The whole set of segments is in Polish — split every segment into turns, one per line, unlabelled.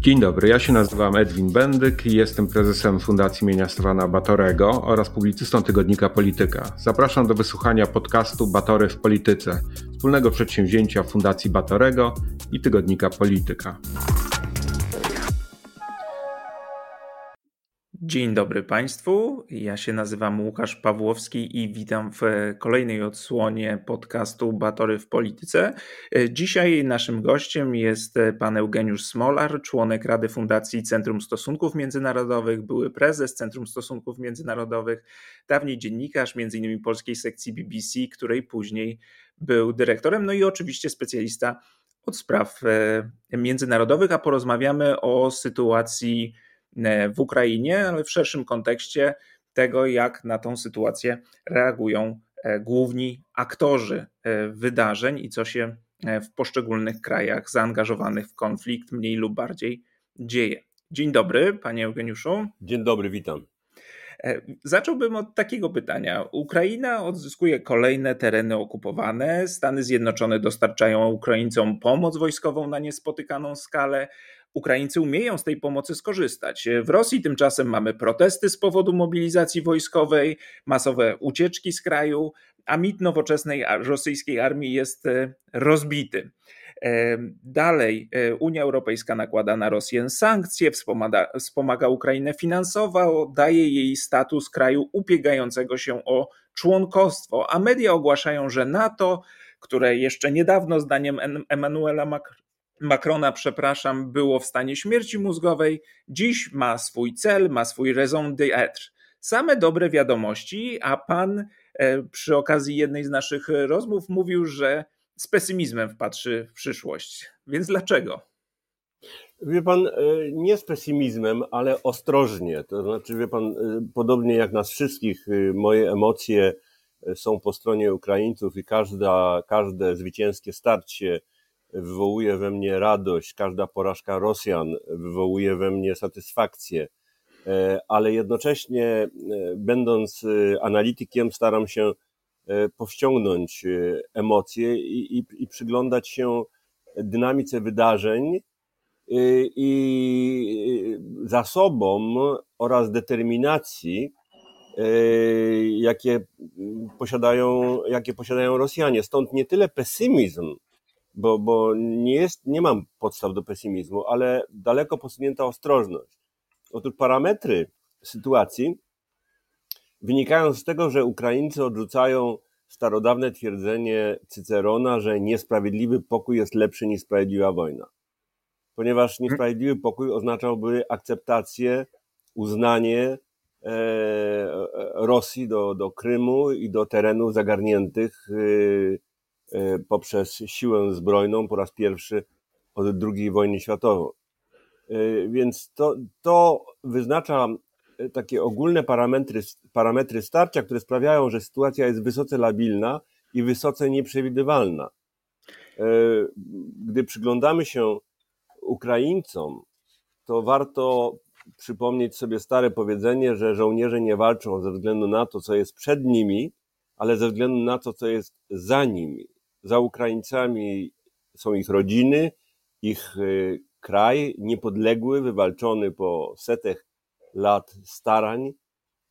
Dzień dobry, ja się nazywam Edwin Bendyk i jestem prezesem Fundacji imienia Stefana Batorego oraz publicystą tygodnika Polityka. Zapraszam do wysłuchania podcastu Batory w Polityce, wspólnego przedsięwzięcia Fundacji Batorego i tygodnika Polityka.
Dzień dobry Państwu. Ja się nazywam Łukasz Pawłowski i witam w kolejnej odsłonie podcastu Batory w Polityce. Dzisiaj naszym gościem jest pan Eugeniusz Smolar, członek Rady Fundacji Centrum Stosunków Międzynarodowych, były prezes Centrum Stosunków Międzynarodowych, dawniej dziennikarz m.in. polskiej sekcji BBC, której później był dyrektorem, no i oczywiście specjalista od spraw e, międzynarodowych, a porozmawiamy o sytuacji E, w Ukrainie, ale w szerszym kontekście tego, jak na tą sytuację reagują e, główni aktorzy e, wydarzeń i co się w poszczególnych krajach zaangażowanych w konflikt mniej lub bardziej dzieje. Dzień dobry, panie Eugeniuszu.
Dzień dobry, witam.
Zacząłbym od takiego pytania. Ukraina odzyskuje kolejne tereny okupowane. Stany Zjednoczone dostarczają Ukraińcom pomoc wojskową na niespotykaną skalę. Ukraińcy umieją z tej pomocy skorzystać. W Rosji tymczasem mamy protesty z powodu mobilizacji wojskowej, masowe ucieczki z kraju, a mit nowoczesnej rosyjskiej armii jest e, rozbity. E, dalej, e, Unia Europejska nakłada na Rosję sankcje, wspomaga, wspomaga Ukrainę finansowo, daje jej status kraju ubiegającego się o członkostwo, a media ogłaszają, że NATO, które jeszcze niedawno, zdaniem Emmanuela Macrona, przepraszam, było w stanie śmierci mózgowej, dziś ma swój cel, ma swój raison d'être. Same dobre wiadomości, a pan e, przy okazji jednej z naszych rozmów mówił, że z pesymizmem wpatrzy w przyszłość. Więc dlaczego?
Wie pan, e, nie z pesymizmem, ale ostrożnie. To znaczy, wie pan, e, podobnie jak nas wszystkich, moje emocje są po stronie Ukraińców i każda, każde zwycięskie starcie wywołuje we mnie radość, każda porażka Rosjan wywołuje we mnie satysfakcję, e, ale jednocześnie, e, będąc e, analitykiem, staram się powściągnąć emocje i, i, i przyglądać się dynamice wydarzeń i zasobom oraz determinacji, jakie posiadają, jakie posiadają Rosjanie. Stąd nie tyle pesymizm, bo, bo nie, jest, nie mam podstaw do pesymizmu, ale daleko posunięta ostrożność. Otóż parametry sytuacji wynikają z tego, że Ukraińcy odrzucają starodawne twierdzenie Cycerona, że niesprawiedliwy pokój jest lepszy niż sprawiedliwa wojna. Ponieważ niesprawiedliwy pokój oznaczałby akceptację, uznanie e, e, Rosji do, do Krymu i do terenów zagarniętych E, poprzez siłę zbrojną po raz pierwszy od II wojny światowej. E, więc to, to wyznacza e, takie ogólne parametry, parametry starcia, które sprawiają, że sytuacja jest wysoce labilna i wysoce nieprzewidywalna. Gdy przyglądamy się Ukraińcom, to warto przypomnieć sobie stare powiedzenie, że żołnierze nie walczą ze względu na to, co jest przed nimi, ale ze względu na to, co jest za nimi za Ukraińcami są ich rodziny, ich y, kraj niepodległy, wywalczony po setek lat starań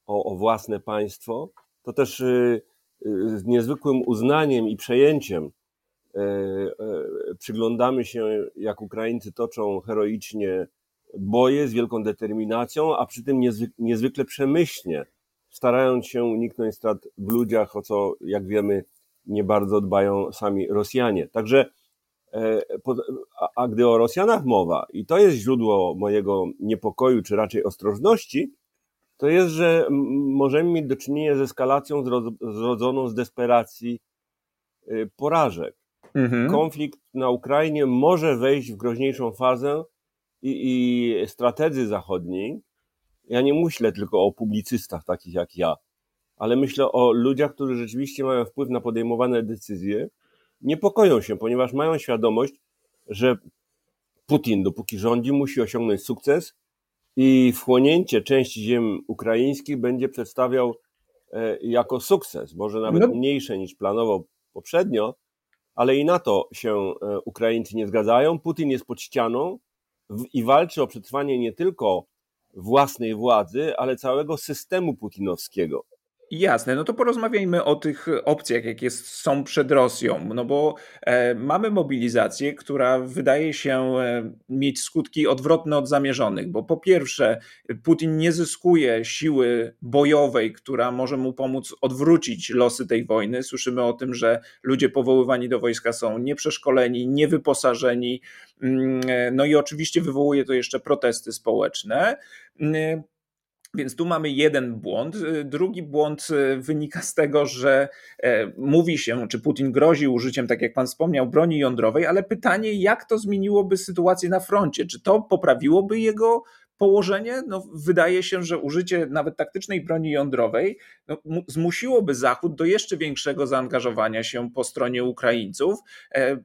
o, o własne państwo. To też y, y, z niezwykłym uznaniem i przejęciem przyglądamy się, jak Ukraińcy toczą heroicznie boje z wielką determinacją, a przy tym niezwykle przemyślnie, starając się uniknąć strat w ludziach, o co, jak wiemy, nie bardzo dbają sami Rosjanie. Także, e, a gdy o Rosjanach mowa, i to jest źródło mojego niepokoju, czy raczej ostrożności, to jest, że możemy mieć do czynienia z eskalacją zrodzoną z desperacji e, porażek. Mhm. Konflikt na Ukrainie może wejść w groźniejszą fazę i, i strategzy zachodniej, ja nie myślę tylko o publicystach takich jak ja, ale myślę o ludziach, którzy rzeczywiście mają wpływ na podejmowane decyzje, niepokoją się, ponieważ mają świadomość, że Putin, dopóki rządzi, musi osiągnąć sukces i wchłonięcie części ziem ukraińskich będzie przedstawiał e, jako sukces, może nawet no. mniejsze niż planował poprzednio, ale i na to się e, Ukraińcy nie zgadzają. Putin jest pod ścianą i walczy o przetrwanie nie tylko własnej władzy, ale całego systemu putinowskiego.
Jasne, no to porozmawiajmy o tych opcjach, jakie są przed Rosją. No bo e, mamy mobilizację, która wydaje się e, mieć skutki odwrotne od zamierzonych, bo po pierwsze, Putin nie zyskuje siły bojowej, która może mu pomóc odwrócić losy tej wojny. Słyszymy o tym, że ludzie powoływani do wojska są nieprzeszkoleni, niewyposażeni. Mm, e, no i oczywiście wywołuje to jeszcze protesty społeczne. Więc tu mamy jeden błąd. Drugi błąd e, wynika z tego, że e, mówi się, czy Putin grozi użyciem, tak jak pan wspomniał, broni jądrowej, ale pytanie, jak to zmieniłoby sytuację na froncie? Czy to poprawiłoby jego położenie? No, wydaje się, że użycie nawet taktycznej broni jądrowej no, zmusiłoby Zachód do jeszcze większego zaangażowania się po stronie Ukraińców. E,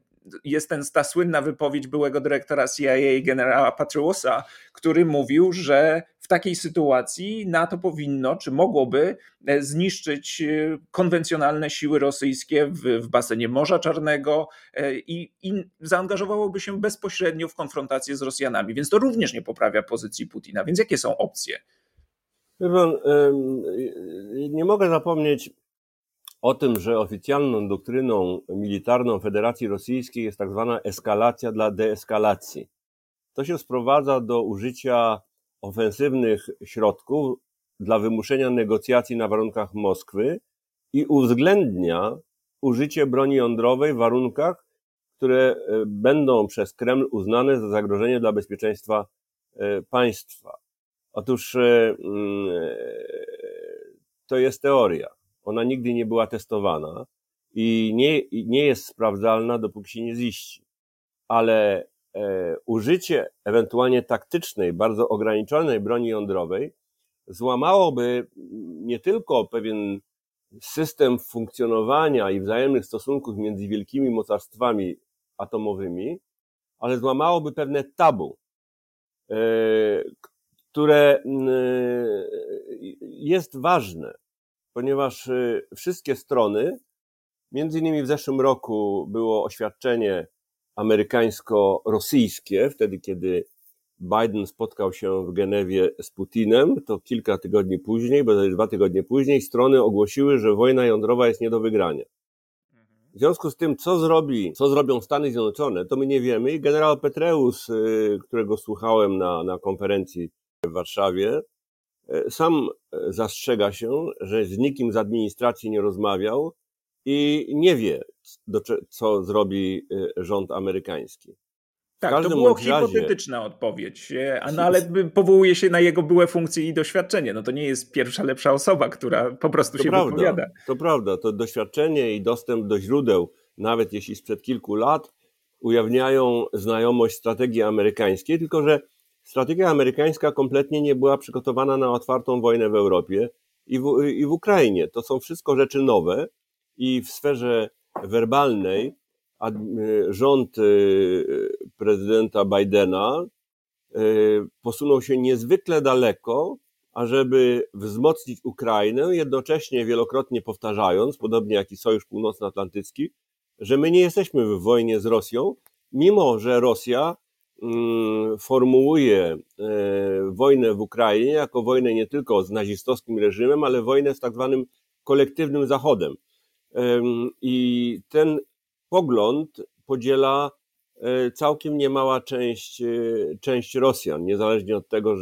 jest ten, ta słynna wypowiedź byłego dyrektora CIA generała Patriusa, który mówił, że w takiej sytuacji NATO powinno, czy mogłoby e, zniszczyć e, konwencjonalne siły rosyjskie w, w basenie Morza Czarnego e, i, i zaangażowałoby się bezpośrednio w konfrontację z Rosjanami, więc to również nie poprawia pozycji Putina. Więc jakie są opcje?
Nie mogę zapomnieć o tym, że oficjalną doktryną militarną Federacji Rosyjskiej jest tak zwana eskalacja dla deeskalacji. To się sprowadza do użycia ofensywnych środków dla wymuszenia negocjacji na warunkach Moskwy i uwzględnia użycie broni jądrowej w warunkach, które e, będą przez Kreml uznane za zagrożenie dla bezpieczeństwa e, państwa. Otóż e, mm, to jest teoria. Ona nigdy nie była testowana i nie, nie jest sprawdzalna, dopóki się nie ziści. Ale użycie ewentualnie taktycznej, bardzo ograniczonej broni jądrowej złamałoby nie tylko pewien system funkcjonowania i wzajemnych stosunków między wielkimi mocarstwami atomowymi, ale złamałoby pewne tabu, e, które e, jest ważne ponieważ wszystkie strony, między innymi w zeszłym roku było oświadczenie amerykańsko-rosyjskie, wtedy kiedy Biden spotkał się w Genewie z Putinem, to kilka tygodni później, bo dwa tygodnie później, strony ogłosiły, że wojna jądrowa jest nie do wygrania. W związku z tym, co zrobi, co zrobią Stany Zjednoczone, to my nie wiemy. I generał Petreus, y, którego słuchałem na, na konferencji w Warszawie, E, sam e, zastrzega się, że z nikim z administracji nie rozmawiał i nie wie, co zrobi e, rząd amerykański.
Tak, to hipotetyczna razie... odpowiedź, no ale powołuje się na jego byłe funkcje i doświadczenie. No to nie jest pierwsza lepsza osoba, która po prostu to się prawda, wypowiada.
To prawda, to doświadczenie i dostęp do źródeł, nawet jeśli sprzed kilku lat, ujawniają znajomość strategii amerykańskiej, tylko że strategia amerykańska kompletnie nie była przygotowana na otwartą wojnę w Europie i w, i w Ukrainie. To są wszystko rzeczy nowe i w sferze werbalnej rząd y, prezydenta Bidena y, posunął się niezwykle daleko, ażeby wzmocnić Ukrainę, jednocześnie wielokrotnie powtarzając, podobnie jak i Sojusz Północnoatlantycki, że my nie jesteśmy w wojnie z Rosją, mimo że Rosja Mm, formułuje e, wojnę w Ukrainie jako wojnę nie tylko z nazistowskim reżimem, ale wojnę z tak zwanym kolektywnym Zachodem. I ten pogląd podziela e, całkiem niemała część, e, część Rosjan, niezależnie od tego,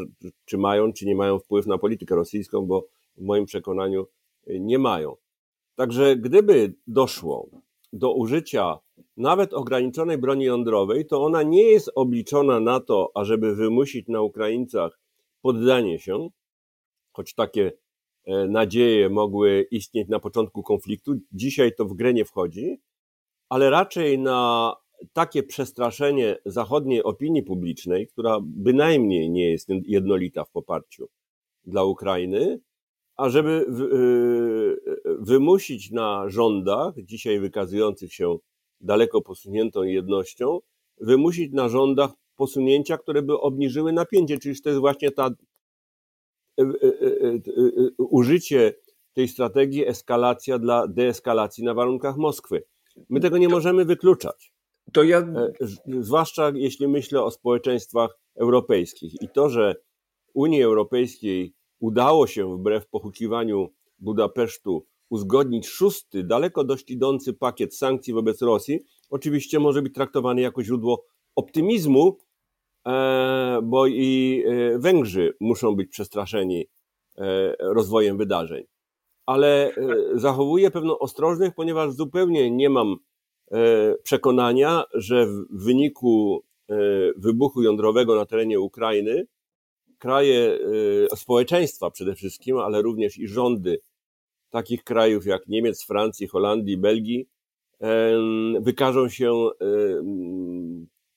czy mają, czy nie mają wpływ na politykę rosyjską, bo w moim przekonaniu nie mają. Także gdyby doszło do użycia nawet ograniczonej broni jądrowej, to ona nie jest obliczona na to, ażeby wymusić na Ukraińcach poddanie się, choć takie e, nadzieje mogły istnieć na początku konfliktu. Dzisiaj to w grę nie wchodzi, ale raczej na takie przestraszenie zachodniej opinii publicznej, która bynajmniej nie jest jednolita w poparciu dla Ukrainy, ażeby e, wymusić na rządach, dzisiaj wykazujących się daleko posuniętą jednością, wymusić na rządach posunięcia, które by obniżyły napięcie. Czyli to jest właśnie ta e, e, e, użycie tej strategii eskalacja dla deeskalacji na warunkach Moskwy. My tego nie możemy wykluczać. To ja... E, zwłaszcza jeśli myślę o społeczeństwach europejskich i to, że Unii Europejskiej udało się wbrew pochukiwaniu Budapesztu uzgodnić szósty, daleko dość idący pakiet sankcji wobec Rosji, oczywiście może być traktowany jako źródło optymizmu, e, bo i e, Węgrzy muszą być przestraszeni rozwojem wydarzeń. Ale zachowuję pewną ostrożność, ponieważ zupełnie nie mam przekonania, że w wyniku wybuchu jądrowego na terenie Ukrainy kraje, społeczeństwa przede wszystkim, ale również i rządy takich krajów jak Niemiec, Francji, Holandii, Belgii wykażą się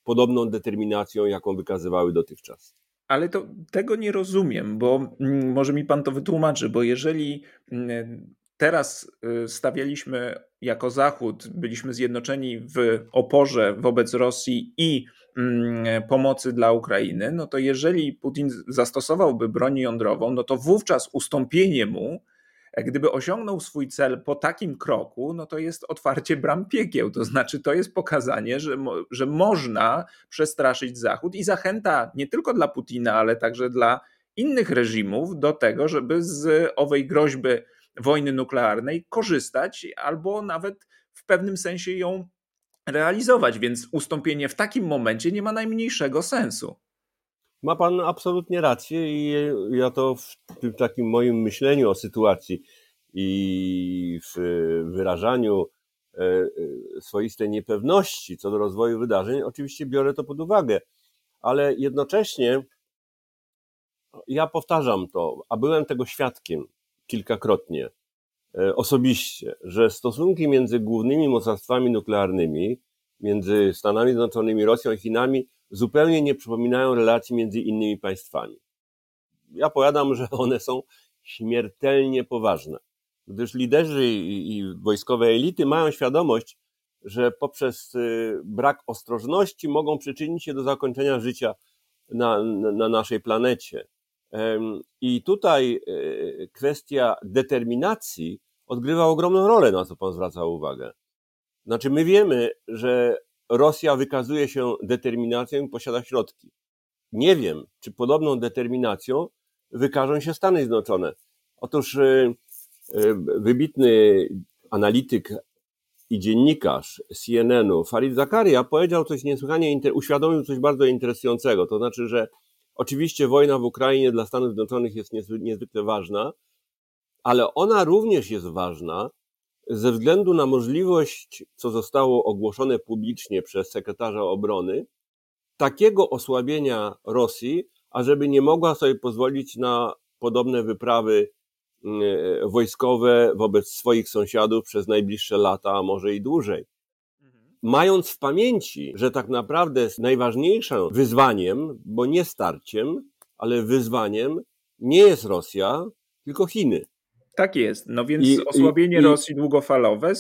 podobną determinacją, jaką wykazywały dotychczas.
Ale to tego nie rozumiem, bo mm, może mi pan to wytłumaczy, bo jeżeli mm, teraz y, stawialiśmy jako Zachód, byliśmy zjednoczeni w oporze wobec Rosji i Mm, pomocy dla Ukrainy, no to jeżeli Putin zastosowałby broń jądrową, no to wówczas ustąpienie mu, gdyby osiągnął swój cel po takim kroku, no to jest otwarcie bram piekieł. To znaczy, to jest pokazanie, że, że można przestraszyć Zachód i zachęta nie tylko dla Putina, ale także dla innych reżimów do tego, żeby z owej groźby wojny nuklearnej korzystać albo nawet w pewnym sensie ją realizować, więc ustąpienie w takim momencie nie ma najmniejszego sensu.
Ma pan absolutnie rację i ja to w tym takim moim myśleniu o sytuacji i w wyrażaniu e, e, swoistej niepewności co do rozwoju wydarzeń, oczywiście biorę to pod uwagę, ale jednocześnie ja powtarzam to, a byłem tego świadkiem kilkakrotnie. E, osobiście, że stosunki między głównymi mocarstwami nuklearnymi, między Stanami Zjednoczonymi, Rosją i Chinami, zupełnie nie przypominają relacji między innymi państwami. Ja powiadam, że one są śmiertelnie poważne, gdyż liderzy i, wojskowe elity mają świadomość, że poprzez y, brak ostrożności mogą przyczynić się do zakończenia życia na, na, na naszej planecie. I tutaj y, kwestia determinacji odgrywa ogromną rolę, na co pan zwraca uwagę. Znaczy, my wiemy, że Rosja wykazuje się determinacją i posiada środki. Nie wiem, czy podobną determinacją wykażą się Stany Zjednoczone. Otóż y, y, wybitny analityk i dziennikarz CNN-u Farid Zakaria powiedział coś niesłychanie, uświadomił coś bardzo interesującego. To znaczy, że oczywiście wojna w Ukrainie dla Stanów Zjednoczonych jest niezwykle ważna, ale ona również jest ważna ze względu na możliwość, co zostało ogłoszone publicznie przez sekretarza obrony, takiego osłabienia Rosji, ażeby nie mogła sobie pozwolić na podobne wyprawy mm, e, wojskowe wobec swoich sąsiadów przez najbliższe lata, a może i dłużej. Mhm. Mając w pamięci, że tak naprawdę najważniejszym wyzwaniem, bo nie starciem, ale wyzwaniem nie jest Rosja, tylko Chiny.
Tak jest. No więc I, osłabienie i, Rosji długofalowe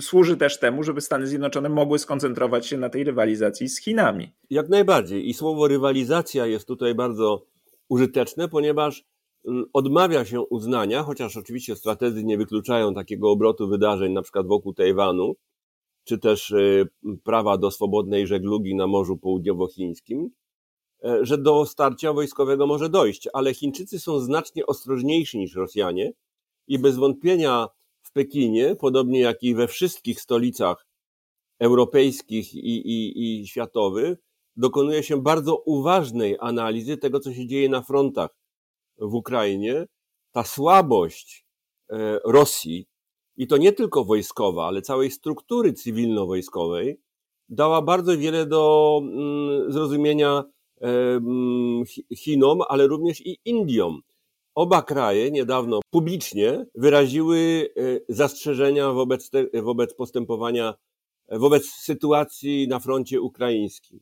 służy też temu, żeby Stany Zjednoczone mogły skoncentrować się na tej rywalizacji z Chinami.
Jak najbardziej. I słowo rywalizacja jest tutaj bardzo użyteczne, ponieważ odmawia się uznania, chociaż oczywiście strategzy nie wykluczają takiego obrotu wydarzeń, na przykład wokół Tajwanu, czy też y, prawa do swobodnej żeglugi na Morzu Południowochińskim, e, że do starcia wojskowego może dojść, ale Chińczycy są znacznie ostrożniejsi niż Rosjanie i bez wątpienia w Pekinie, podobnie jak i we wszystkich stolicach europejskich i, i, i światowych, dokonuje się bardzo uważnej analizy tego, co się dzieje na frontach w Ukrainie. Ta słabość e, Rosji, i to nie tylko wojskowa, ale całej struktury cywilno-wojskowej, dała bardzo wiele do mm, zrozumienia e, mm, Chinom, ale również i Indiom. Oba kraje niedawno publicznie wyraziły e, zastrzeżenia wobec, te, wobec postępowania, wobec sytuacji na froncie ukraińskim.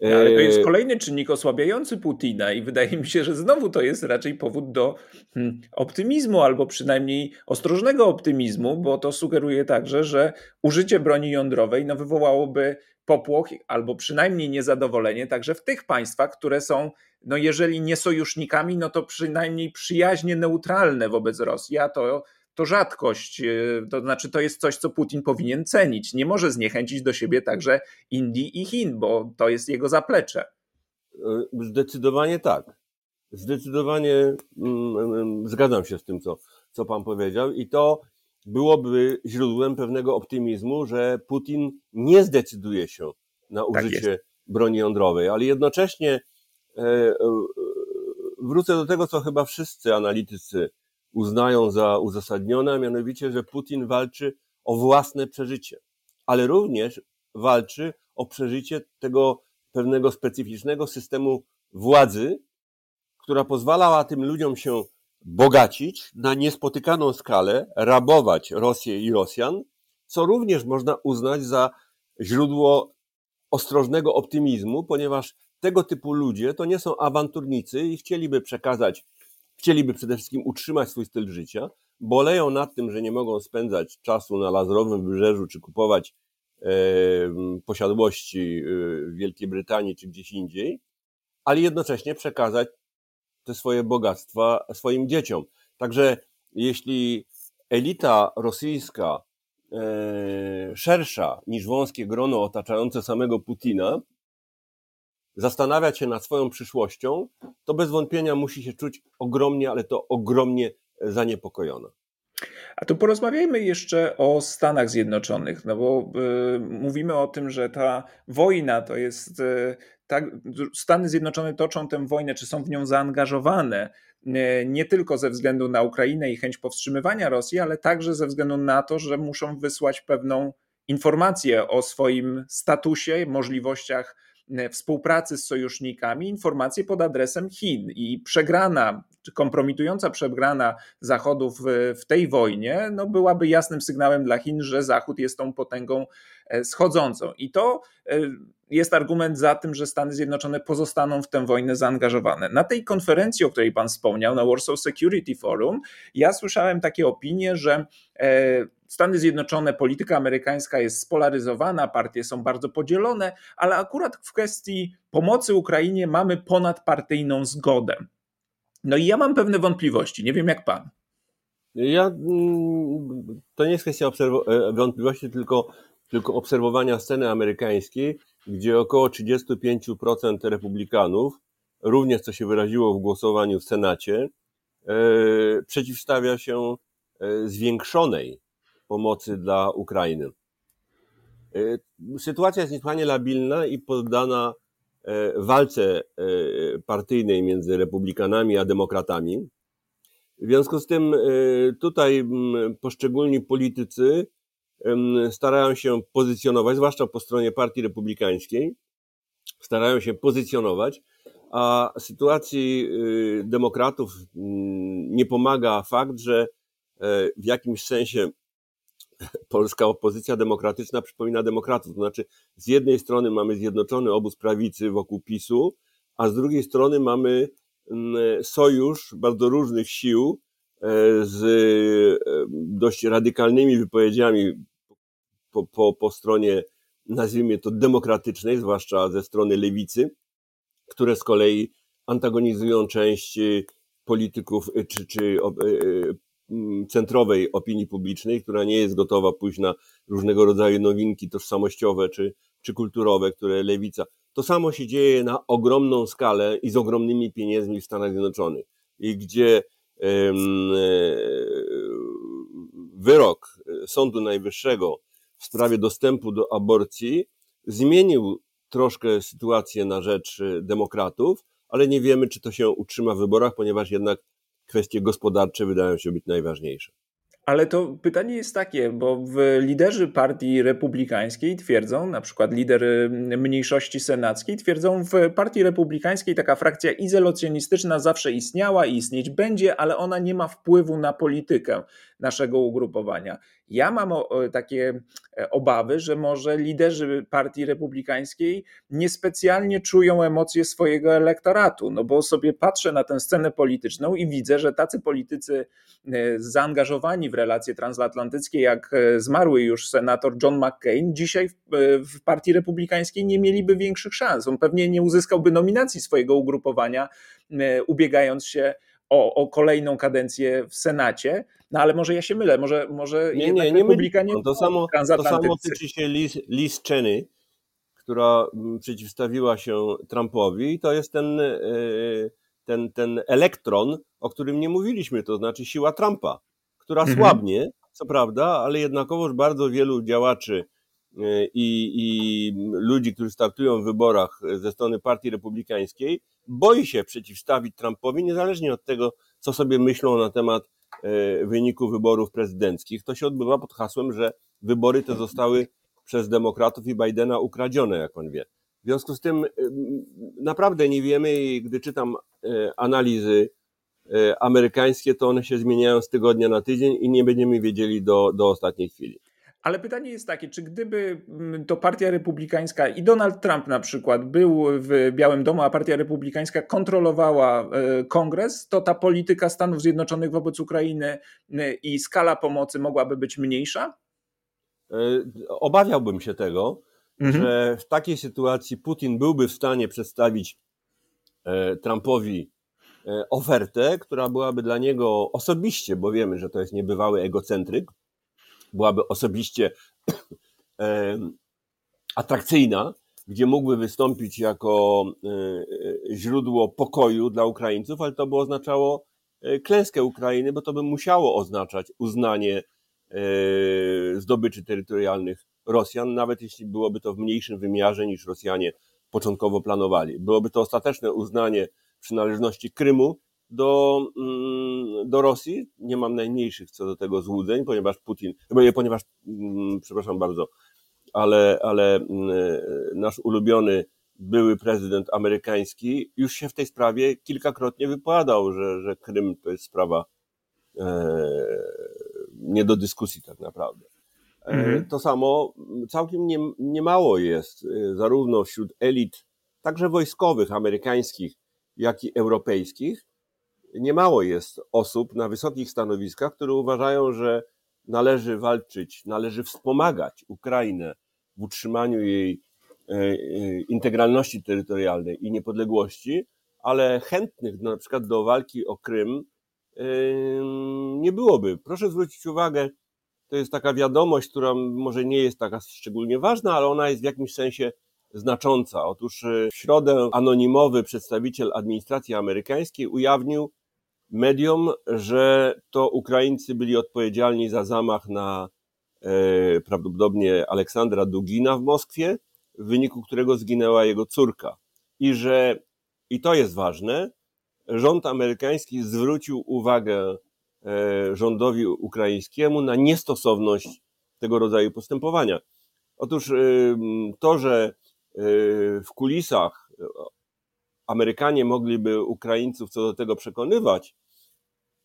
No, ale to jest e, kolejny czynnik osłabiający Putina i wydaje mi się, że znowu to jest raczej powód do hmm, optymizmu albo przynajmniej ostrożnego optymizmu, bo to sugeruje także, że użycie broni jądrowej no, wywołałoby popłoch albo przynajmniej niezadowolenie także w tych państwach, które są, no jeżeli nie sojusznikami, no to przynajmniej przyjaźnie neutralne wobec Rosji, a to to rzadkość, to znaczy to jest coś, co Putin powinien cenić. Nie może zniechęcić do siebie także Indii i Chin, bo to jest jego zaplecze.
Zdecydowanie tak. Zdecydowanie mm, mm, zgadzam się z tym, co, co pan powiedział, i to byłoby źródłem pewnego optymizmu, że Putin nie zdecyduje się na tak użycie tak broni jądrowej, ale jednocześnie e, e, wrócę do tego, co chyba wszyscy analitycy uznają za uzasadnione, a mianowicie, że Putin walczy o własne przeżycie, ale również walczy o przeżycie tego pewnego specyficznego systemu władzy, która pozwalała tym ludziom się bogacić na niespotykaną skalę, rabować Rosję i Rosjan, co również można uznać za źródło ostrożnego optymizmu, ponieważ tego typu ludzie to nie są awanturnicy i chcieliby przekazać, chcieliby przede wszystkim utrzymać swój styl życia, boleją nad tym, że nie mogą spędzać czasu na Lazurowym Wybrzeżu czy kupować e, posiadłości e, w Wielkiej Brytanii czy gdzieś indziej, ale jednocześnie przekazać te swoje bogactwa swoim dzieciom. Także jeśli elita rosyjska e, szersza niż wąskie grono otaczające samego Putina, zastanawiać się nad swoją przyszłością, to bez wątpienia musi się czuć ogromnie, ale to ogromnie zaniepokojona.
A tu porozmawiajmy jeszcze o Stanach Zjednoczonych, no bo y, mówimy o tym, że ta wojna to jest y, tak, Stany Zjednoczone toczą tę wojnę, czy są w nią zaangażowane, nie tylko ze względu na Ukrainę i chęć powstrzymywania Rosji, ale także ze względu na to, że muszą wysłać pewną informację o swoim statusie, możliwościach E, współpracy z sojusznikami informacje pod adresem Chin i przegrana, kompromitująca przegrana Zachodu w, w tej wojnie no byłaby jasnym sygnałem dla Chin, że Zachód jest tą potęgą e, schodzącą. I to e, jest argument za tym, że Stany Zjednoczone pozostaną w tę wojnę zaangażowane. Na tej konferencji, o której Pan wspomniał, na Warsaw Security Forum, ja słyszałem takie opinie, że Stany Zjednoczone, polityka amerykańska jest spolaryzowana, partie są bardzo podzielone, ale akurat w kwestii pomocy Ukrainie mamy ponadpartyjną zgodę. No i ja mam pewne wątpliwości, nie wiem jak pan.
Ja, mm, to nie jest kwestia e, wątpliwości, tylko, tylko obserwowania sceny amerykańskiej, gdzie około 35% republikanów, również co się wyraziło w głosowaniu w Senacie, e, przeciwstawia się e, zwiększonej pomocy dla Ukrainy. Sytuacja jest niesłychanie labilna i poddana walce e, partyjnej między republikanami a demokratami. W związku z tym tutaj poszczególni politycy starają się pozycjonować, zwłaszcza po stronie Partii Republikańskiej, starają się pozycjonować, a sytuacji demokratów nie pomaga fakt, że w jakimś sensie polska opozycja demokratyczna przypomina demokratów. To znaczy, z jednej strony mamy zjednoczony obóz prawicy wokół PiSu, a z drugiej strony mamy mm, sojusz bardzo różnych sił e, z e, dość radykalnymi wypowiedziami po, po, po stronie, nazwijmy to, demokratycznej, zwłaszcza ze strony lewicy, które z kolei antagonizują część polityków czy, czy e, centrowej opinii publicznej, która nie jest gotowa pójść na różnego rodzaju nowinki tożsamościowe czy, czy kulturowe, które lewica. To samo się dzieje na ogromną skalę i z ogromnymi pieniędzmi w Stanach Zjednoczonych. I gdzie um, wyrok Sądu Najwyższego w sprawie dostępu do aborcji zmienił troszkę sytuację na rzecz demokratów, ale nie wiemy, czy to się utrzyma w wyborach, ponieważ jednak kwestie gospodarcze wydają się być najważniejsze.
Ale to pytanie jest takie, bo liderzy partii republikańskiej twierdzą, na przykład lider mniejszości senackiej, twierdzą, w partii republikańskiej taka frakcja izolacjonistyczna zawsze istniała i istnieć będzie, ale ona nie ma wpływu na politykę naszego ugrupowania. Ja mam takie e, obawy, że może liderzy partii republikańskiej niespecjalnie czują emocje swojego elektoratu, no bo sobie patrzę na tę scenę polityczną i widzę, że tacy politycy e, zaangażowani w relacje transatlantyckie, jak e, zmarły już senator John McCain, dzisiaj w partii republikańskiej nie mieliby większych szans. On pewnie nie uzyskałby nominacji swojego ugrupowania, ubiegając się o, o kolejną kadencję w Senacie. No ale może ja się mylę, może, może
nie, nie, nie Republikanie to samo, to samo tyczy się Liz, Liz Cheney, która mm, przeciwstawiła się Trumpowi i to jest ten, e, ten, ten elektron, o którym nie mówiliśmy, to znaczy siła Trumpa, która mhm. słabnie, co prawda, ale jednakowoż bardzo wielu działaczy i, i ludzi, którzy startują w wyborach ze strony Partii Republikańskiej, boi się przeciwstawić Trumpowi, niezależnie od tego, co sobie myślą na temat e, wyniku wyborów prezydenckich. To się odbywa pod hasłem, że wybory te zostały przez demokratów i Bidena ukradzione, jak on wie. W związku z tym naprawdę nie wiemy i gdy czytam analizy amerykańskie, to one się zmieniają z tygodnia na tydzień i nie będziemy wiedzieli do, do ostatniej chwili.
Ale pytanie jest takie, czy gdyby to partia republikańska i Donald Trump na przykład był w Białym Domu, a partia republikańska kontrolowała e, kongres, to ta polityka Stanów Zjednoczonych wobec Ukrainy i skala pomocy mogłaby być mniejsza?
Obawiałbym się tego, mhm. że w takiej sytuacji Putin byłby w stanie przedstawić e, Trumpowi e, ofertę, która byłaby dla niego osobiście, bo wiemy, że to jest niebywały egocentryk, byłaby osobiście e, atrakcyjna, gdzie mógłby wystąpić jako źródło pokoju dla Ukraińców, ale to by oznaczało klęskę Ukrainy, bo to by musiało oznaczać uznanie zdobyczy terytorialnych Rosjan, nawet jeśli byłoby to w mniejszym wymiarze niż Rosjanie początkowo planowali. Byłoby to ostateczne uznanie przynależności Krymu do, mm, do Rosji. Nie mam najmniejszych co do tego złudzeń, ponieważ Putin, ponieważ, mm, przepraszam bardzo, ale, ale mm, nasz ulubiony były prezydent amerykański już się w tej sprawie kilkakrotnie wypowiadał, że, że Krym to jest sprawa e, nie do dyskusji tak naprawdę. Mhm. To samo całkiem nie, niemało jest, y, zarówno wśród elit, także wojskowych, amerykańskich, jak i europejskich. Niemało jest osób na wysokich stanowiskach, które uważają, że należy walczyć, należy wspomagać Ukrainę w utrzymaniu jej e, e, integralności terytorialnej i niepodległości, ale chętnych na przykład do walki o Krym nie byłoby. Proszę zwrócić uwagę, to jest taka wiadomość, która może nie jest taka szczególnie ważna, ale ona jest w jakimś sensie znacząca. Otóż e, w środę anonimowy przedstawiciel administracji amerykańskiej ujawnił mediom, że to Ukraińcy byli odpowiedzialni za zamach na e, prawdopodobnie Aleksandra Dugina w Moskwie, w wyniku którego zginęła jego córka. I że, i to jest ważne, rząd amerykański zwrócił uwagę E, rządowi ukraińskiemu na niestosowność tego rodzaju postępowania. Otóż e, to, że w kulisach Amerykanie mogliby Ukraińców co do tego przekonywać,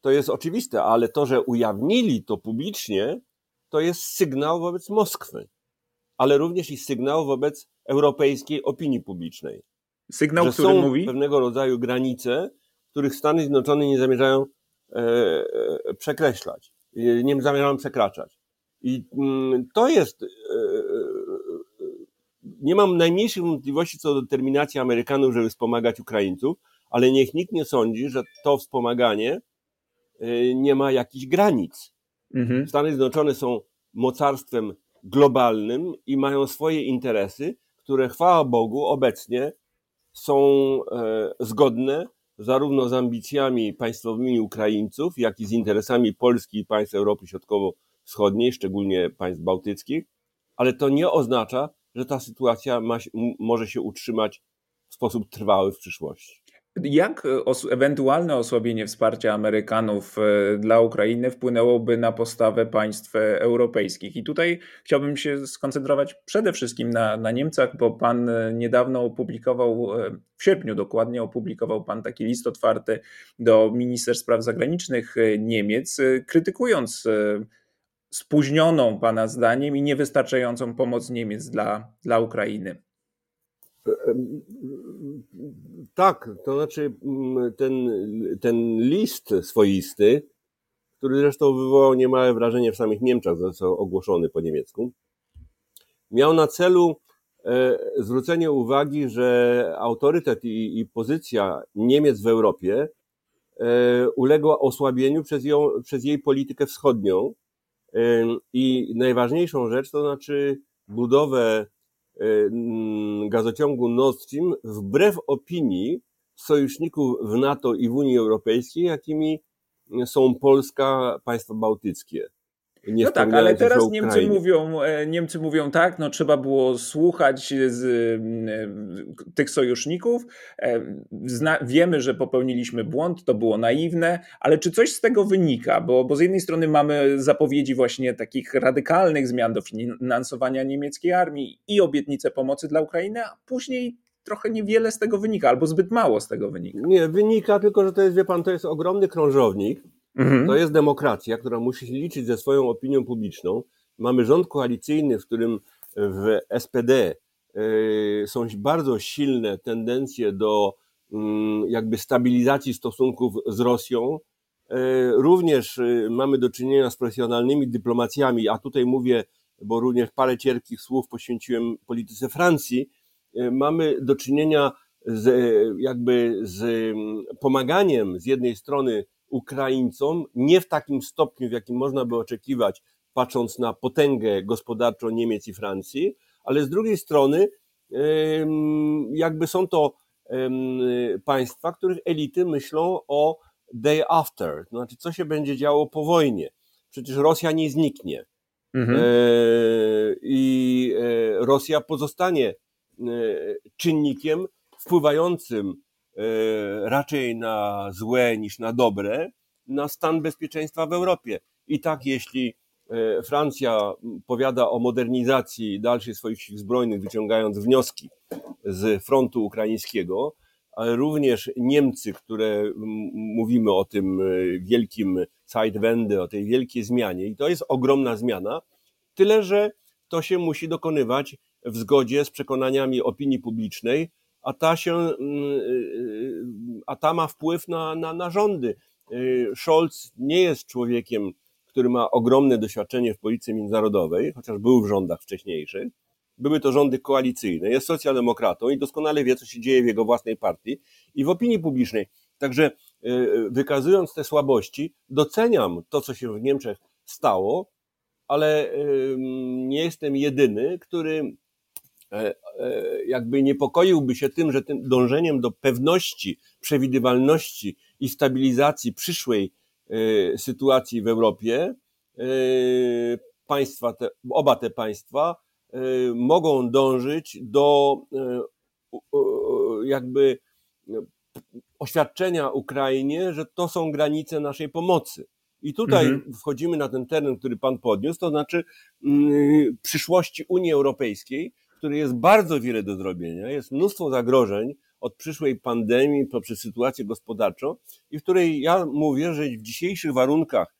to jest oczywiste, ale to, że ujawnili to publicznie, to jest sygnał wobec Moskwy, ale również i sygnał wobec europejskiej opinii publicznej.
Sygnał,
że
który
są
mówi?
pewnego rodzaju granice, których Stany Zjednoczone nie zamierzają E, e, przekreślać, nie zamierzam przekraczać. I mm, to jest, e, nie mam najmniejszych wątpliwości co do determinacji Amerykanów, żeby wspomagać Ukraińców, ale niech nikt nie sądzi, że to wspomaganie nie ma jakichś granic. Mhm. Stany Zjednoczone są mocarstwem globalnym i mają swoje interesy, które chwała Bogu obecnie są zgodne zarówno z ambicjami państwowymi Ukraińców, jak i z interesami Polski i państw Europy Środkowo-Wschodniej, szczególnie państw bałtyckich, ale to nie oznacza, że ta sytuacja ma, może się utrzymać w sposób trwały w przyszłości.
Jak os ewentualne osłabienie wsparcia Amerykanów e, dla Ukrainy wpłynęłoby na postawę państw europejskich? I tutaj chciałbym się skoncentrować przede wszystkim na, na Niemcach, bo pan e, niedawno opublikował, e, w sierpniu dokładnie, opublikował pan taki list otwarty do minister spraw zagranicznych Niemiec, krytykując spóźnioną pana zdaniem i niewystarczającą pomoc Niemiec dla, dla Ukrainy.
Tak, to znaczy mm, ten, ten list swoisty, który zresztą wywołał niemałe wrażenie w samych Niemczech, został ogłoszony po niemiecku, miał na celu e, zwrócenie uwagi, że autorytet i, i pozycja Niemiec w Europie uległa osłabieniu przez, ją, przez jej politykę wschodnią. I najważniejszą rzecz to znaczy budowę gazociągu Nord Stream wbrew opinii sojuszników w NATO i w Unii Europejskiej, jakimi są Polska, państwa bałtyckie.
Nie no tak, ale teraz Niemcy mówią, e, Niemcy mówią tak, no trzeba było słuchać z, e, tych sojuszników. E, zna, wiemy, że popełniliśmy błąd, to było naiwne, ale czy coś z tego wynika? Bo, bo z jednej strony mamy zapowiedzi właśnie takich radykalnych zmian do finansowania niemieckiej armii i obietnice pomocy dla Ukrainy, a później trochę niewiele z tego wynika, albo zbyt mało z tego wynika.
Nie, wynika tylko, że to jest, wie pan, to jest ogromny krążownik Mhm. To jest demokracja, która musi się liczyć ze swoją opinią publiczną. Mamy rząd koalicyjny, w którym w SPD y, są bardzo silne tendencje do mm, jakby stabilizacji stosunków z Rosją. Y, również mamy do czynienia z profesjonalnymi dyplomacjami, a tutaj mówię, bo również parę cierpkich słów poświęciłem polityce Francji. Mamy do czynienia z, jakby z mm, pomaganiem z jednej strony Ukraińcom, nie w takim stopniu, w jakim można by oczekiwać, patrząc na potęgę gospodarczą Niemiec i Francji, ale z drugiej strony, jakby są to państwa, których elity myślą o day after, to znaczy co się będzie działo po wojnie. Przecież Rosja nie zniknie. Mhm. E, I e, Rosja pozostanie e, czynnikiem wpływającym raczej na złe niż na dobre, na stan bezpieczeństwa w Europie. I tak, jeśli e, Francja powiada o modernizacji dalszej swoich sił zbrojnych, wyciągając wnioski z frontu ukraińskiego, ale również Niemcy, które mówimy o tym e, wielkim Zeitwende, o tej wielkiej zmianie, i to jest ogromna zmiana, tyle że to się musi dokonywać w zgodzie z przekonaniami opinii publicznej, a ta się, mm, y, y, a ta ma wpływ na, na, na rządy. Y, Scholz nie jest człowiekiem, który ma ogromne doświadczenie w polityce międzynarodowej, chociaż był w rządach wcześniejszych. Były to rządy koalicyjne, jest socjaldemokratą i doskonale wie, co się dzieje w jego własnej partii i w opinii publicznej. Także wykazując te słabości, doceniam to, co się w Niemczech stało, ale nie jestem jedyny, który jakby niepokoiłby się tym, że tym dążeniem do pewności, przewidywalności i stabilizacji przyszłej e, sytuacji w Europie, państwa te, oba te państwa mogą dążyć do jakby oświadczenia Ukrainie, że to są granice naszej pomocy. I tutaj mhm. wchodzimy na ten teren, który Pan podniósł, to znaczy mm, przyszłości Unii Europejskiej, której jest bardzo wiele do zrobienia, jest mnóstwo zagrożeń od przyszłej pandemii poprzez sytuację gospodarczą i w której ja mówię, że w dzisiejszych warunkach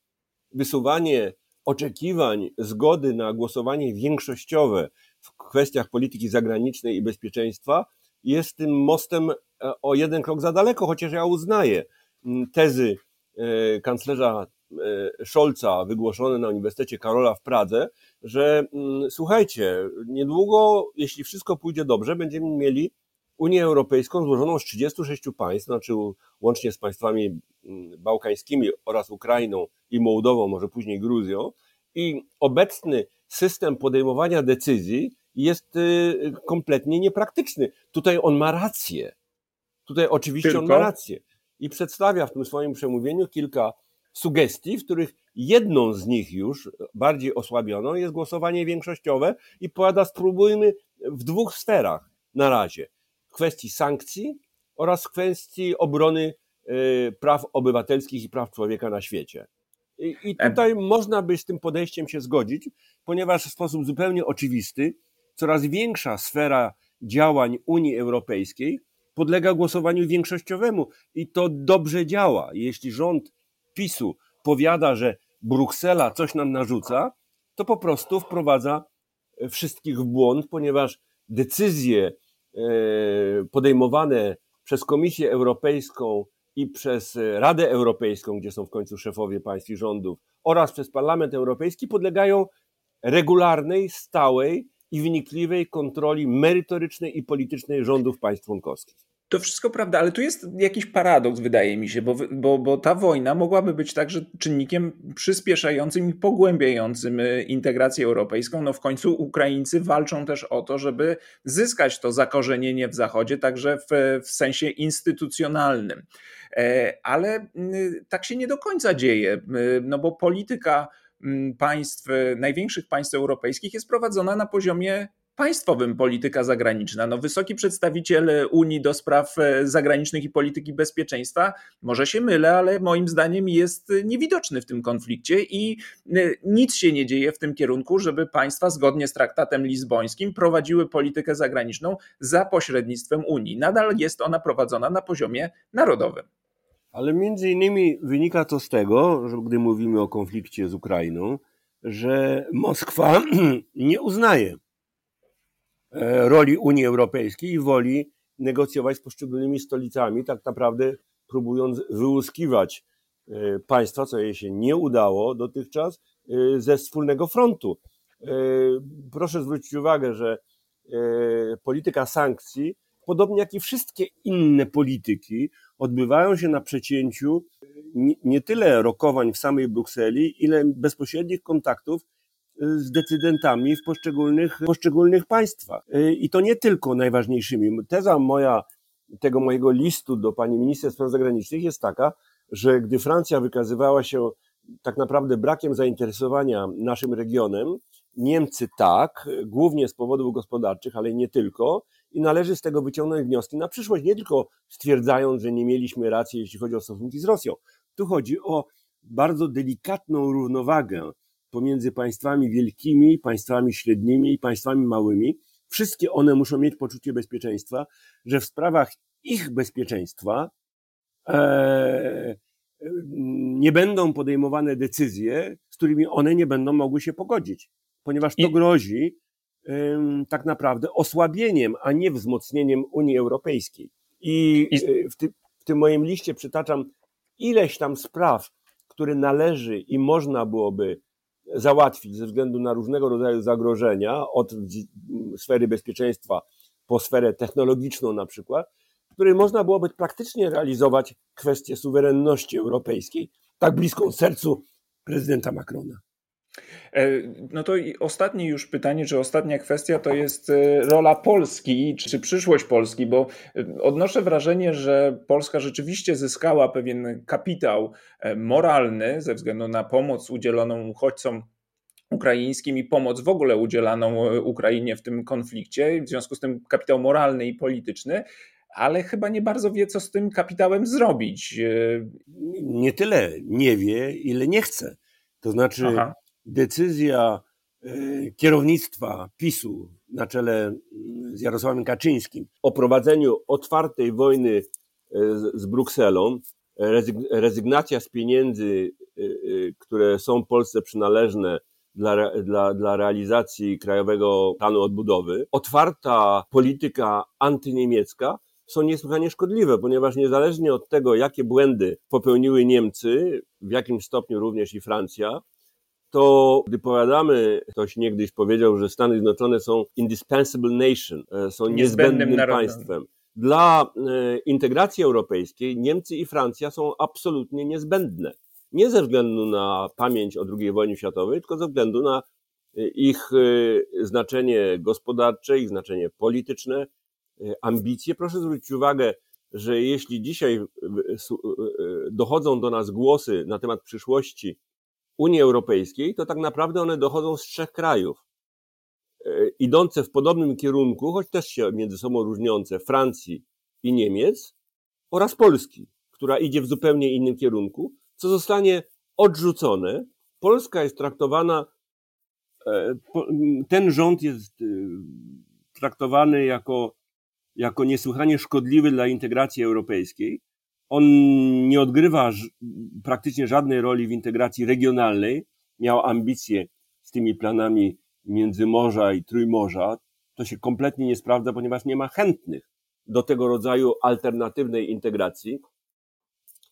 wysuwanie oczekiwań, zgody na głosowanie większościowe w kwestiach polityki zagranicznej i bezpieczeństwa jest tym mostem e, o jeden krok za daleko, chociaż ja uznaję tezy e, kanclerza e, Scholza wygłoszone na Uniwersytecie Karola w Pradze, że mm, słuchajcie, niedługo, jeśli wszystko pójdzie dobrze, będziemy mieli Unię Europejską złożoną z 36 państw, znaczy łącznie z państwami mm, bałkańskimi oraz Ukrainą i Mołdową, może później Gruzją. I obecny system podejmowania decyzji jest y, kompletnie niepraktyczny. Tutaj on ma rację. Tutaj oczywiście Tylko? on ma rację. I przedstawia w tym swoim przemówieniu kilka sugestii, w których jedną z nich już, bardziej osłabioną, jest głosowanie większościowe i powiada, spróbujmy w dwóch sferach na razie. W kwestii sankcji oraz w kwestii obrony y, praw obywatelskich i praw człowieka na świecie. I, I tutaj można by z tym podejściem się zgodzić, ponieważ w sposób zupełnie oczywisty coraz większa sfera działań Unii Europejskiej podlega głosowaniu większościowemu i to dobrze działa. Jeśli rząd PiSu powiada, że Bruksela coś nam narzuca, to po prostu wprowadza wszystkich w błąd, ponieważ decyzje e, podejmowane przez Komisję Europejską i przez Radę Europejską, gdzie są w końcu szefowie państw i rządów, oraz przez Parlament Europejski podlegają regularnej, stałej i wnikliwej kontroli merytorycznej i politycznej rządów państw członkowskich.
To wszystko prawda, ale tu jest jakiś paradoks, wydaje mi się, bo, bo, bo ta wojna mogłaby być także czynnikiem przyspieszającym i pogłębiającym y, integrację europejską. No w końcu Ukraińcy walczą też o to, żeby zyskać to zakorzenienie w Zachodzie, także w, w sensie instytucjonalnym. E, ale y, tak się nie do końca dzieje, y, no bo polityka mm, państw, największych państw europejskich jest prowadzona na poziomie państwowym polityka zagraniczna. No, wysoki przedstawiciel Unii do spraw e, zagranicznych i polityki bezpieczeństwa, może się mylę, ale moim zdaniem jest niewidoczny w tym konflikcie i e, nic się nie dzieje w tym kierunku, żeby państwa zgodnie z traktatem lizbońskim prowadziły politykę zagraniczną za pośrednictwem Unii. Nadal jest ona prowadzona na poziomie narodowym.
Ale między innymi wynika to z tego, że gdy mówimy o konflikcie z Ukrainą, że Moskwa nie uznaje E, roli Unii Europejskiej i woli negocjować z poszczególnymi stolicami, tak naprawdę próbując wyłuskiwać e, państwa, co jej się nie udało dotychczas, e, ze wspólnego frontu. Proszę zwrócić uwagę, że polityka sankcji, podobnie jak i wszystkie inne polityki, odbywają się na przecięciu nie tyle rokowań w samej Brukseli, ile bezpośrednich kontaktów z decydentami w poszczególnych, poszczególnych państwach. I to nie tylko najważniejszymi. Teza moja, tego mojego listu do pani minister spraw zagranicznych jest taka, że gdy Francja wykazywała się tak naprawdę brakiem zainteresowania naszym regionem, Niemcy tak, głównie z powodów gospodarczych, ale nie tylko, i należy z tego wyciągnąć wnioski na przyszłość, nie tylko stwierdzając, że nie mieliśmy racji, jeśli chodzi o stosunki z Rosją. Tu chodzi o bardzo delikatną równowagę pomiędzy państwami wielkimi, państwami średnimi i państwami małymi. Wszystkie one muszą mieć poczucie bezpieczeństwa, że w sprawach ich bezpieczeństwa e, nie będą podejmowane decyzje, z którymi one nie będą mogły się pogodzić, ponieważ to grozi tak naprawdę osłabieniem, a nie wzmocnieniem Unii Europejskiej. I e, w, ty, w tym moim liście przytaczam ileś tam spraw, które należy i można byłoby załatwić ze względu na różnego rodzaju zagrożenia, od sfery bezpieczeństwa po sferę technologiczną na przykład, w której można byłoby praktycznie realizować kwestię suwerenności europejskiej, tak bliską sercu prezydenta Macrona.
E, no to ostatnie już pytanie, czy ostatnia kwestia to jest e, rola Polski, czy przyszłość Polski, bo e, odnoszę wrażenie, że Polska rzeczywiście zyskała pewien kapitał moralny ze względu na pomoc udzieloną uchodźcom ukraińskim i pomoc w ogóle udzielaną Ukrainie w tym konflikcie, w związku z tym kapitał moralny i polityczny, ale chyba nie bardzo wie, co z tym kapitałem zrobić.
Nie tyle nie wie, ile nie chce. To znaczy, Aha decyzja e, kierownictwa PiSu na czele mm, z Jarosławem Kaczyńskim o prowadzeniu otwartej wojny e, z Brukselą, rezygnacja z pieniędzy, e, które są Polsce przynależne dla, dla, dla realizacji Krajowego Planu Odbudowy, otwarta polityka antyniemiecka są niesłychanie szkodliwe, ponieważ niezależnie od tego, jakie błędy popełniły Niemcy, w jakim stopniu również i Francja, to gdy powiadamy, ktoś niegdyś powiedział, że Stany Zjednoczone są indispensable nation, e, są niezbędnym, niezbędnym państwem. Dla e, integracji europejskiej Niemcy i Francja są absolutnie niezbędne. Nie ze względu na pamięć o II wojnie światowej, tylko ze względu na e, ich znaczenie gospodarcze, ich znaczenie polityczne, ambicje. Proszę zwrócić uwagę, że jeśli dzisiaj dochodzą do nas głosy na temat przyszłości Unii Europejskiej, to tak naprawdę one dochodzą z trzech krajów. E, idące w podobnym kierunku, choć też się między sobą różniące, Francji i Niemiec oraz Polski, która idzie w zupełnie innym kierunku, co zostanie odrzucone. Polska jest traktowana, e, ten rząd jest e, traktowany jako, jako niesłychanie szkodliwy dla integracji europejskiej, on nie odgrywa praktycznie żadnej roli w integracji regionalnej. Miał ambicje z tymi planami Międzymorza i Trójmorza. To się kompletnie nie sprawdza, ponieważ nie ma chętnych do tego rodzaju alternatywnej integracji.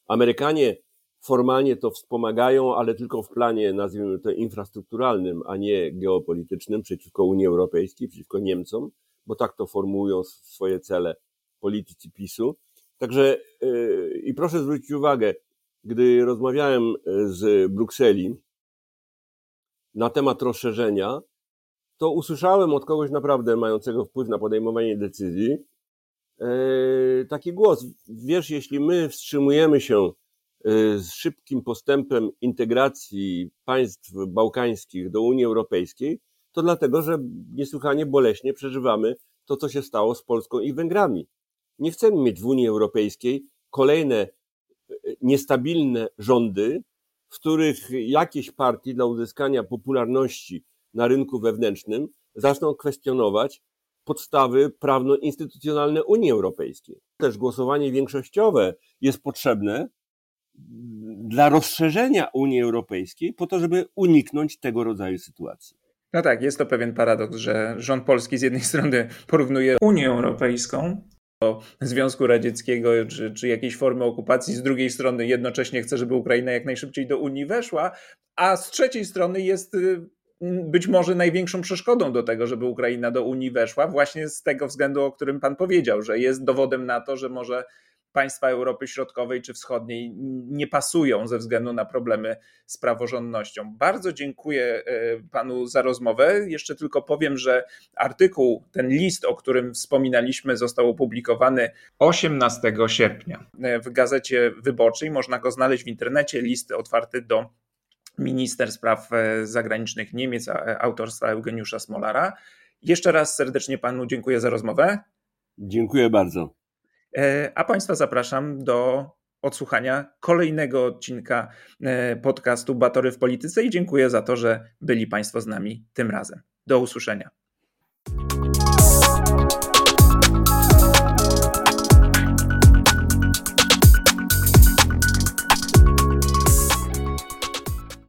Amerykanie formalnie to wspomagają, ale tylko w planie, nazwijmy to, infrastrukturalnym, a nie geopolitycznym przeciwko Unii Europejskiej, przeciwko Niemcom, bo tak to formułują swoje cele politycy PiSu. Także i proszę zwrócić uwagę, gdy rozmawiałem z Brukseli na temat rozszerzenia, to usłyszałem od kogoś naprawdę mającego wpływ na podejmowanie decyzji taki głos. Wiesz, jeśli my wstrzymujemy się z szybkim postępem integracji państw bałkańskich do Unii Europejskiej, to dlatego, że niesłychanie boleśnie przeżywamy to, co się stało z Polską i Węgrami. Nie chcemy mieć w Unii Europejskiej kolejne e, niestabilne rządy, w których jakieś partie dla uzyskania popularności na rynku wewnętrznym zaczną kwestionować podstawy prawno-instytucjonalne Unii Europejskiej. Też głosowanie większościowe jest potrzebne dla rozszerzenia Unii Europejskiej po to, żeby uniknąć tego rodzaju sytuacji.
No tak, jest to pewien paradoks, że rząd polski z jednej strony porównuje Unię Europejską Związku Radzieckiego czy, czy jakiejś formy okupacji, z drugiej strony jednocześnie chce, żeby Ukraina jak najszybciej do Unii weszła, a z trzeciej strony jest y, być może największą przeszkodą do tego, żeby Ukraina do Unii weszła, właśnie z tego względu, o którym Pan powiedział, że jest dowodem na to, że może państwa Europy Środkowej czy Wschodniej nie pasują ze względu na problemy z praworządnością. Bardzo dziękuję e, panu za rozmowę. Jeszcze tylko powiem, że artykuł, ten list, o którym wspominaliśmy, został opublikowany 18 sierpnia e, w gazecie wyborczej. Można go znaleźć w internecie. List otwarty do minister spraw e, zagranicznych Niemiec autorstwa Eugeniusza Smolara. Jeszcze raz serdecznie panu dziękuję za rozmowę.
Dziękuję bardzo.
E, a Państwa zapraszam do odsłuchania kolejnego odcinka e, podcastu Batory w Polityce i dziękuję za to, że byli Państwo z nami tym razem. Do usłyszenia.